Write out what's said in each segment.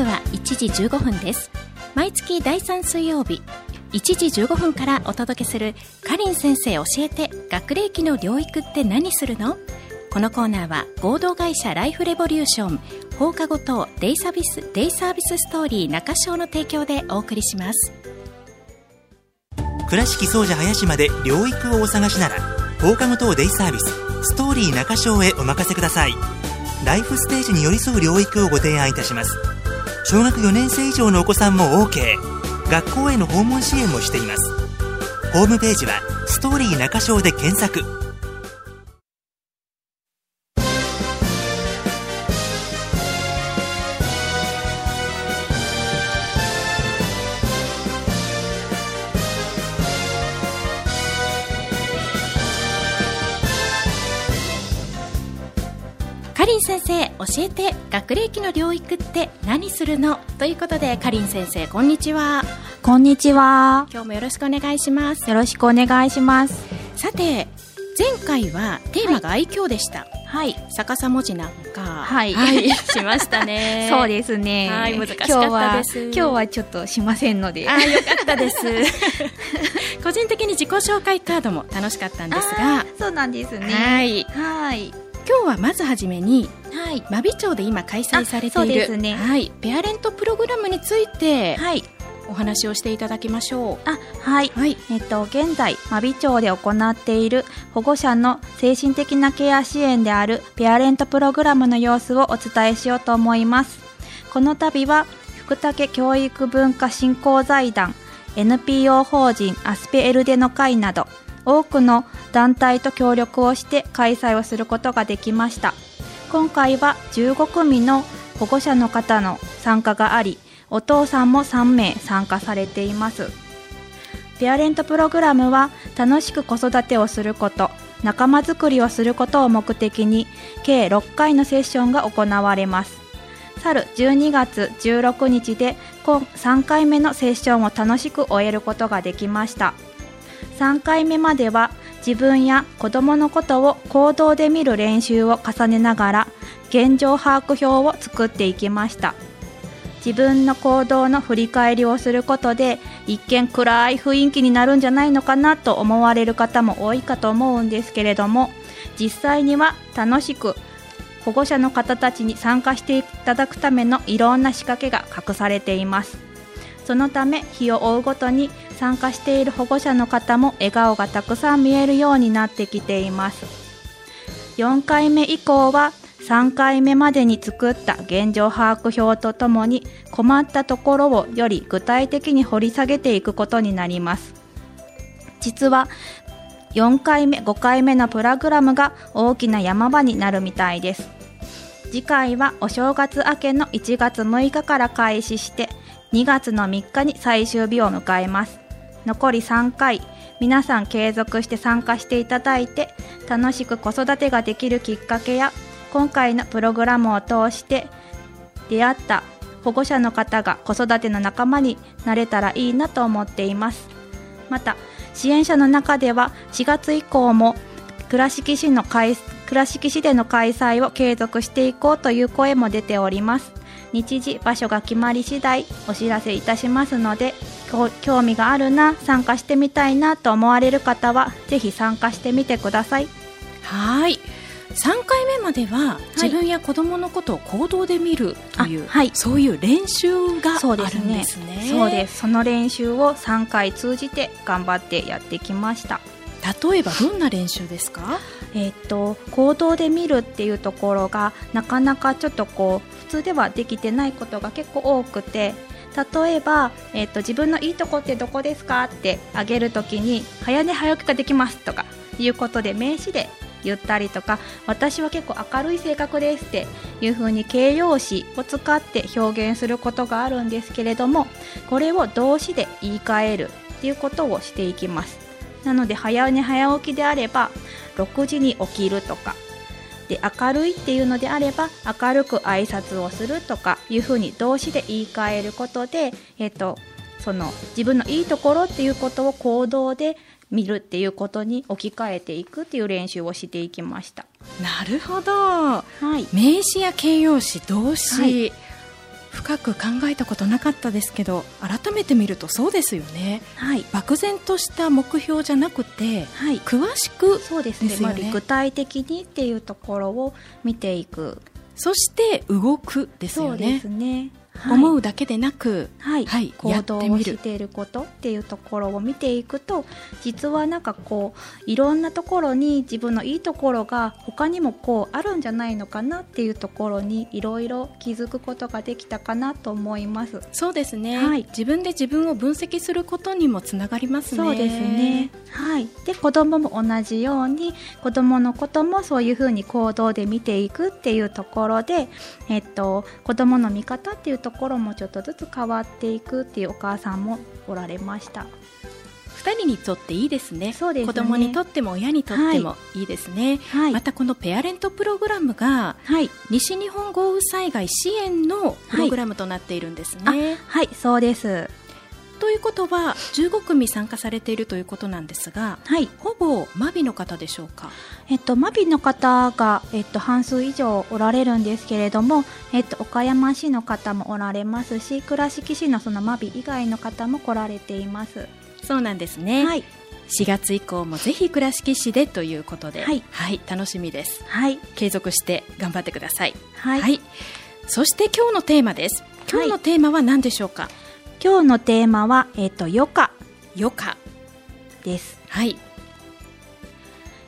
刻は1時15分です。毎月第3水曜日1時15分からお届けするかりん先生教えて学齢期の療育って何するの？このコーナーは合同会社ライフレボリューション放課後等デイサービスデイサービスストーリー中章の提供でお送りします。倉敷総社林まで療育をお探しなら放課後等デイサービスストーリー中章へお任せください。ライフステージに寄り添う療育をご提案いたします。小学4年生以上のお子さんも OK 学校への訪問支援もしています。ホームページはストーリー中小で検索。先生教えて学齢期の療育って何するの？ということでかりん先生こんにちはこんにちは。今日もよろしくお願いしますよろしくお願いします。さて前回はテーマが愛嬌でした、はい。逆さ文字なんかはいしましたね そうですね。はい難しかったです今日は今日はちょっとしませんので。あーよかったです 個人的に自己紹介カードも楽しかったんですがそうなんですね。はいはい。今日はまずはじめにはい。真備町で今開催されているねはい、ペアレントプログラムについてはい。お話をしていただきましょあ、はい。うはいえっと、現在、真備町で行っている保護者の精神的なケア支援であるペアレントプログラムの様子をお伝えしようと思います。この度は、福武教育文化振興財団、NPO 法人アスペエルデの会など、多くの団体と協力をして開催をすることができました。今回は15組の保護者の方の参加があり、お父さんも3名参加されています。ペアレントプログラムは楽しく子育てをすること、仲間づくりをすることを目的に計6回のセッションが行われます。去る12月16日で今3回目のセッションを楽しく終えることができました。3回目までは自分や子供のことを行動で見る練習を重ねながら現状把握表を作っていきました。自分の行動の振り返りをすることで一見暗い雰囲気になるんじゃないのかなと思われる方も多いかと思うんですけれども実際には楽しく保護者の方たちに参加していただくためのいろんな仕掛けが隠されていますそのため日を追うごとに参加している保護者の方も笑顔がたくさん見えるようになってきています。4回目以降は3回目までに作った現状把握表とともに困ったところをより具体的に掘り下げていくことになります。実は4回目5回目のプログラムが大きな山場になるみたいです。次回はお正月明けの1月6日から開始して2月の3日に最終日を迎えます。残り3回皆さん継続して参加していただいて楽しく子育てができるきっかけや今回のプログラムを通して出会った保護者の方が子育ての仲間になれたらいいなと思っています。また支援者の中では4月以降も倉敷市の倉敷市での開催を継続していこうという声も出ております。日時場所が決まり次第お知らせいたしますのでこ興味があるな参加してみたいなと思われる方はぜひ参加してみてください。はい。3回目までは自分や子供のことを行動で見るという、あはい。そういう練習があるんそうでですすね。ねそうです。その練習を3回通じて頑張ってやってきました例えばどんな練習ですか？えっと行動で見るっていうところがなかなかちょっとこう普通ではできてないことが結構多くて例えば、えっと自分のいいとこってどこですかってあげるときに早寝早起きができますとかいうことで名詞で言ったりとか私は結構明るい性格ですっていう風に形容詞を使って表現することがあるんですけれどもこれを動詞で言い換えるっていうことをしていきます。なので早寝早起きであれば6時に起きるとか。で明るいっていうのであれば明るく挨拶をするとかいうふうに動詞で言い換えることで、えっとその自分のいいところっていうことを行動で見るっていうことに置き換えていくっていう練習をしていきました。なるほど。はい、名詞や形容詞動詞、はい深く考えたことなかったですけど改めて見るとそうですよね。はい。漠然とした目標じゃなくてはい。詳しくそうですね。まあ、具体的にっていうところを見ていく。そして動くですよね。そうですね、はい思うだけでなく、はいはい行動をしていることっていうところを見ていくと実はなんかこういろんなところに自分のいいところが他にもこうあるんじゃないのかなっていうところにいろいろ気づくことができたかなと思います。そうですね、はい自分で自分を分析することにもつながりますねそうですね。はい。で、子供も同じように、子供のこともそういうふうに行動で見ていくっていうところで、えっと、子供の見方っていうところもちょっとずつ変わっていくっていうお母さんもおられました。二人にとっていいですねそうですね子供にとっても親にとってもいいですね、はい。またこのペアレントプログラムがはい。西日本豪雨災害支援のプログラムとなっているんですね、はい、そうです。ということは15組参加されているということなんですがはい。ほぼマビの方でしょうか？えっと、マビの方が、えっと、半数以上おられるんですけれども、えっと、岡山市の方もおられますし、倉敷市のそのマビ以外の方も来られています。そうなんですね、はい。4月以降もぜひ倉敷市でということで、はい楽しみですはい。継続して頑張ってくださいはい。そして今日のテーマです今日のテーマは何でしょうか、今日のテーマは、えっと、余暇余暇です。はい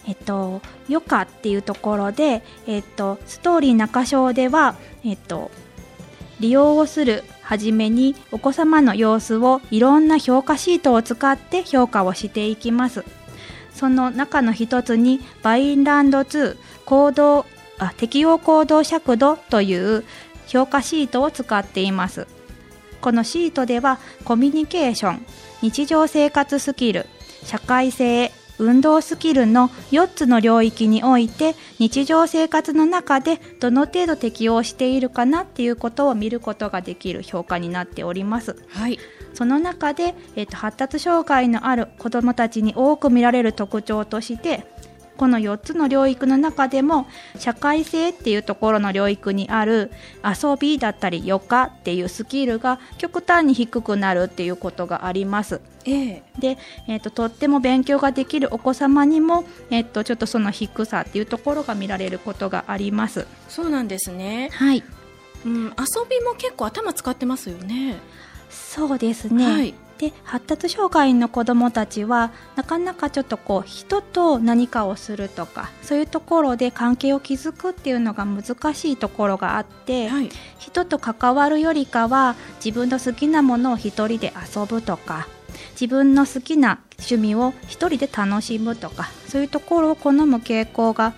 えっと、余暇っていうところで、えっと、ストーリー中章では、えっと、利用をするはじめにお子様の様子をいろんな評価シートを使って評価をしていきます。その中の一つにバインランド2行動あ適用行動尺度という評価シートを使っています。このシートではコミュニケーション、日常生活スキル、社会性、運動スキルの4つの領域において日常生活の中でどの程度適応しているかなっていうことを見ることができる評価になっております。はいその中で、えっと発達障害のある子どもたちに多く見られる特徴としてこの4つの領域の中でも社会性っていうところの領域にある遊びだったり余暇っていうスキルが極端に低くなるっていうことがあります。ええで、えっととっても勉強ができるお子様にも、えっとちょっとその低さっていうところが見られることがあります。そうなんですね、はい、うん、遊びも結構頭使ってますよねそうですね。はいで発達障害の子どもたちはなかなかちょっとこう人と何かをするとかそういうところで関係を築くっていうのが難しいところがあって、はい。人と関わるよりかは自分の好きなものを一人で遊ぶとか自分の好きな趣味を一人で楽しむとかそういうところを好む傾向が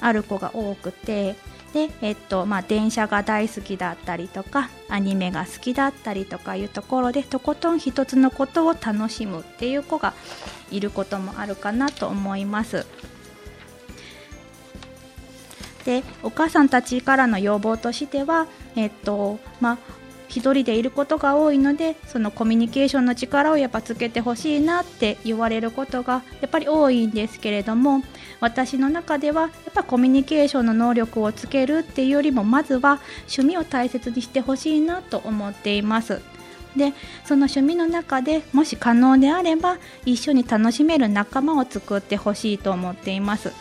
ある子が多くてで、えっとまあ、電車が大好きだったりとかアニメが好きだったりとかいうところでとことん一つのことを楽しむっていう子がいることもあるかなと思います。でお母さんたちからの要望としては、えっとまあ、一人でいることが多いのでそのコミュニケーションの力をやっぱつけてほしいなって言われることがやっぱり多いんですけれども私の中ではやっぱコミュニケーションの能力をつけるっていうよりもまずは趣味を大切にしてほしいなと思っています。でその趣味の中でもし可能であれば一緒に楽しめる仲間を作ってほしいと思っています。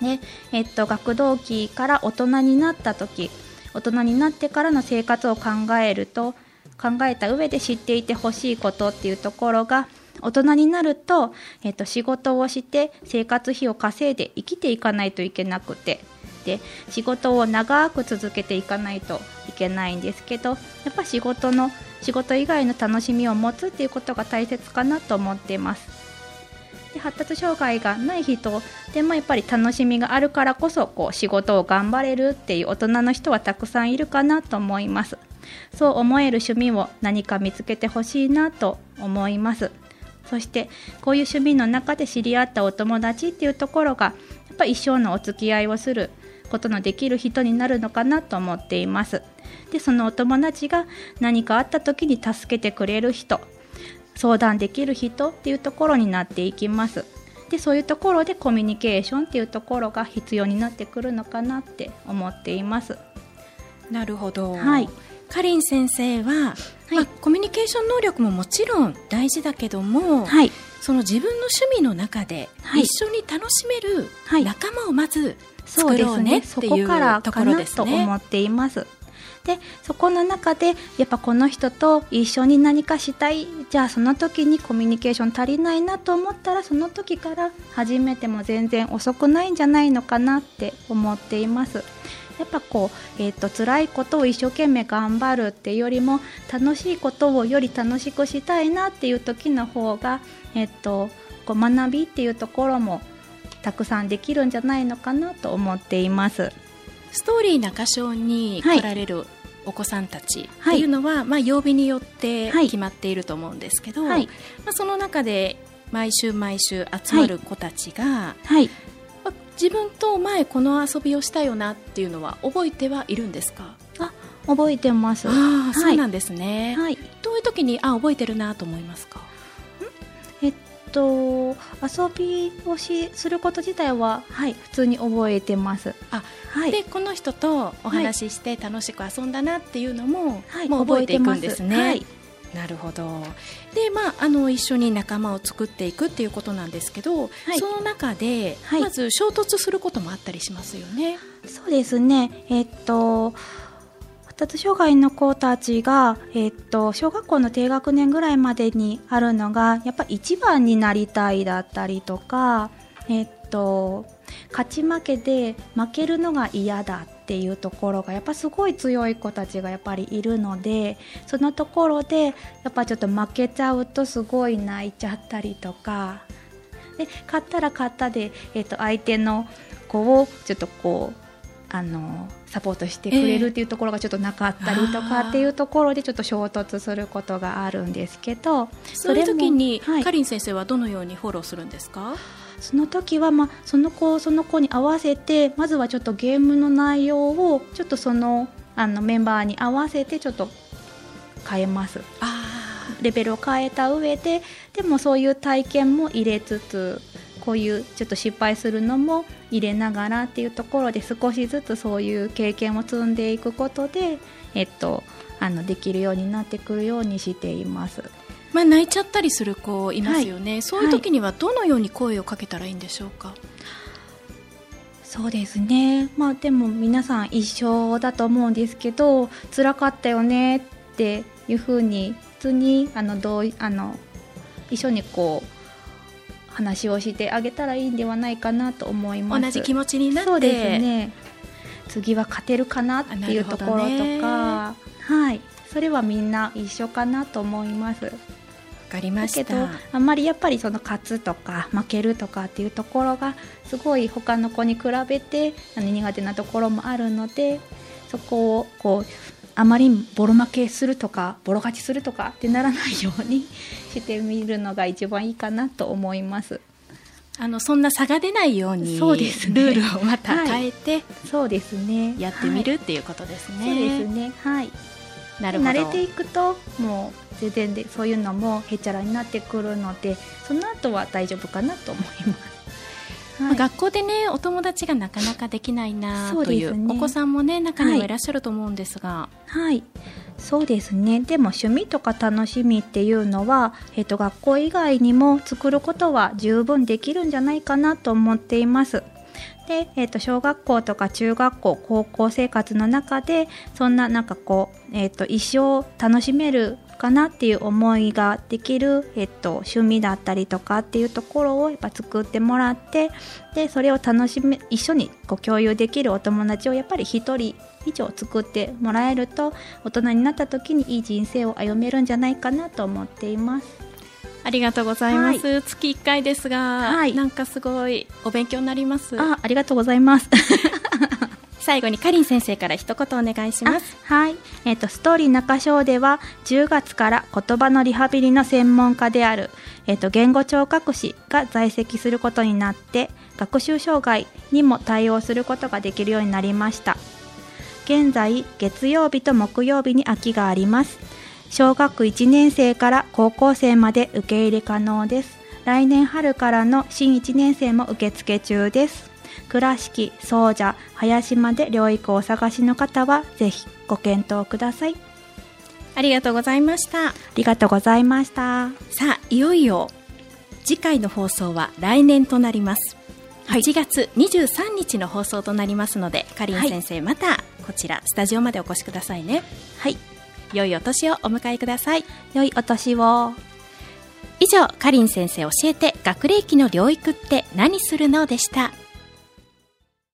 でえっと、学童期から大人になった時大人になってからの生活を考えると考えた上で知っていてほしいことっていうところが大人になると、えっと、仕事をして生活費を稼いで生きていかないといけなくてで仕事を長く続けていかないといけないんですけどやっぱ仕事の仕事以外の楽しみを持つっていうことが大切かなと思っています。発達障害がない人でもやっぱり楽しみがあるからこそこう仕事を頑張れるっていう大人の人はたくさんいるかなと思います。そう思える趣味を何か見つけてほしいなと思います。そしてこういう趣味の中で知り合ったお友達っていうところがやっぱ一生のお付き合いをすることのできる人になるのかなと思っています。でそのお友達が何かあった時に助けてくれる人相談できる人っていうところになっていきます。でそういうところでコミュニケーションっていうところが必要になってくるのかなって思っています。なるほど、はい。かりん先生は、まあ、コミュニケーション能力ももちろん大事だけども、はい。その自分の趣味の中ではい。一緒に楽しめるはい。仲間をまずそう作ろですね。うねっていうそこからところですね。と思っていますでそこの中でやっぱこの人と一緒に何かしたいじゃあその時にコミュニケーション足りないなと思ったらその時から始めても全然遅くないんじゃないのかなって思っていますやっぱこう、えー、と辛いことを一生懸命頑張るっていうよりも楽しいことをより楽しくしたいなっていう時の方が、えー、とこう学びっていうところもたくさんできるんじゃないのかなと思っています。ストーリー中小に来られるお子さんたちっていうのは、まあ、曜日によってはい。決まっていると思うんですけど、はい。まあ、その中で毎週毎週集まる子たちが、はい。まあ自分と前この遊びをしたよなっていうのは覚えてはいるんですか？あ覚えてます。あそうなんですね、はい。どういう時にあ覚えてるなと思いますか？と遊びをしすること自体ははい普通に覚えてます。あはい。でこの人とお話しして楽しく遊んだなっていうのも、はいもう覚えていくんですね。はい。なるほどで、まあ、あの一緒に仲間を作っていくっていうことなんですけど、はいその中で、はいまず衝突することもあったりしますよね。そうですね。えっと発達障害の子たちが、えっと、小学校の低学年ぐらいまでにあるのがやっぱ一番になりたいだったりとか、えっと、勝ち負けで負けるのが嫌だっていうところがやっぱすごい強い子たちがやっぱりいるのでそのところでやっぱちょっと負けちゃうとすごい泣いちゃったりとかで勝ったら勝ったで、えっと相手の子をちょっとこうあのサポートしてくれるっていうところがちょっとなかったりとかっていうところでちょっと衝突することがあるんですけどそういう時に、はい。かりん先生はどのようにフォローするんですか？その時は、まあ、その子その子に合わせてまずはちょっとゲームの内容をちょっとそのあのメンバーに合わせてちょっと変えます。あレベルを変えた上ででもそういう体験も入れつつこういうちょっと失敗するのも入れながらっていうところで少しずつそういう経験を積んでいくことで、えっと、あのできるようになってくるようにしています。まあ、泣いちゃったりする子いますよね、そういう時にはどのように声をかけたらいいんでしょうか、そうですね。まあでも皆さん一緒だと思うんですけど辛かったよねっていうふうに普通にあのどうあの一緒にこう話をしてあげたらいいんではないかなと思います。同じ気持ちになって。そうですね。次は勝てるかなっていうところとか、はい。それはみんな一緒かなと思います。わかりまだけどあんまりやっぱりその勝つとか負けるとかっていうところがすごい他の子に比べて苦手なところもあるのでそこをこうあまりボロ負けするとかボロ勝ちするとかってならないようにしてみるのが一番いいかなと思います。あのそんな差が出ないようにそうですね。ルールをまた変えてそうですね。やってみるはいっていうことですね。そうですね。はい。なるほど。慣れていくともう全然でそういうのもへちゃらになってくるのでその後は大丈夫かなと思います。まあはい学校でねお友達がなかなかできないなというねお子さんもね中にはいらっしゃると思うんですが、はい、そうですね。でも趣味とか楽しみっていうのは、えっと学校以外にも作ることは十分できるんじゃないかなと思っています。で、えっと小学校とか中学校、高校生活の中でそんななんかこう、えっと一生楽しめるかなっていう思いができる、えっと、趣味だったりとかっていうところをやっぱ作ってもらってでそれを楽しめ一緒にこう共有できるお友達をやっぱり一人以上作ってもらえると大人になった時にいい人生を歩めるんじゃないかなと思っています。ありがとうございます、月1回ですが、はいなんかすごいお勉強になります？あ、ありがとうございます。最後にかりん先生から一言お願いしますはい、えっ、とストーリー中章では10月から言葉のリハビリの専門家であるえっ、と言語聴覚士が在籍することになって学習障害にも対応することができるようになりました。現在月曜日と木曜日に空きがあります。小学1年生から高校生まで受け入れ可能です。来年春からの新1年生も受付中です。倉敷、総社、林まで療育をお探しの方はぜひご検討ください。ありがとうございました。ありがとうございました。さあいよいよ次回の放送は来年となります、1月23日の放送となりますのでかりん先生、またこちらスタジオまでお越しくださいね。はい。良いお年をお迎えください。良いお年を。以上かりん先生教えて学齢期の療育って何するのでした？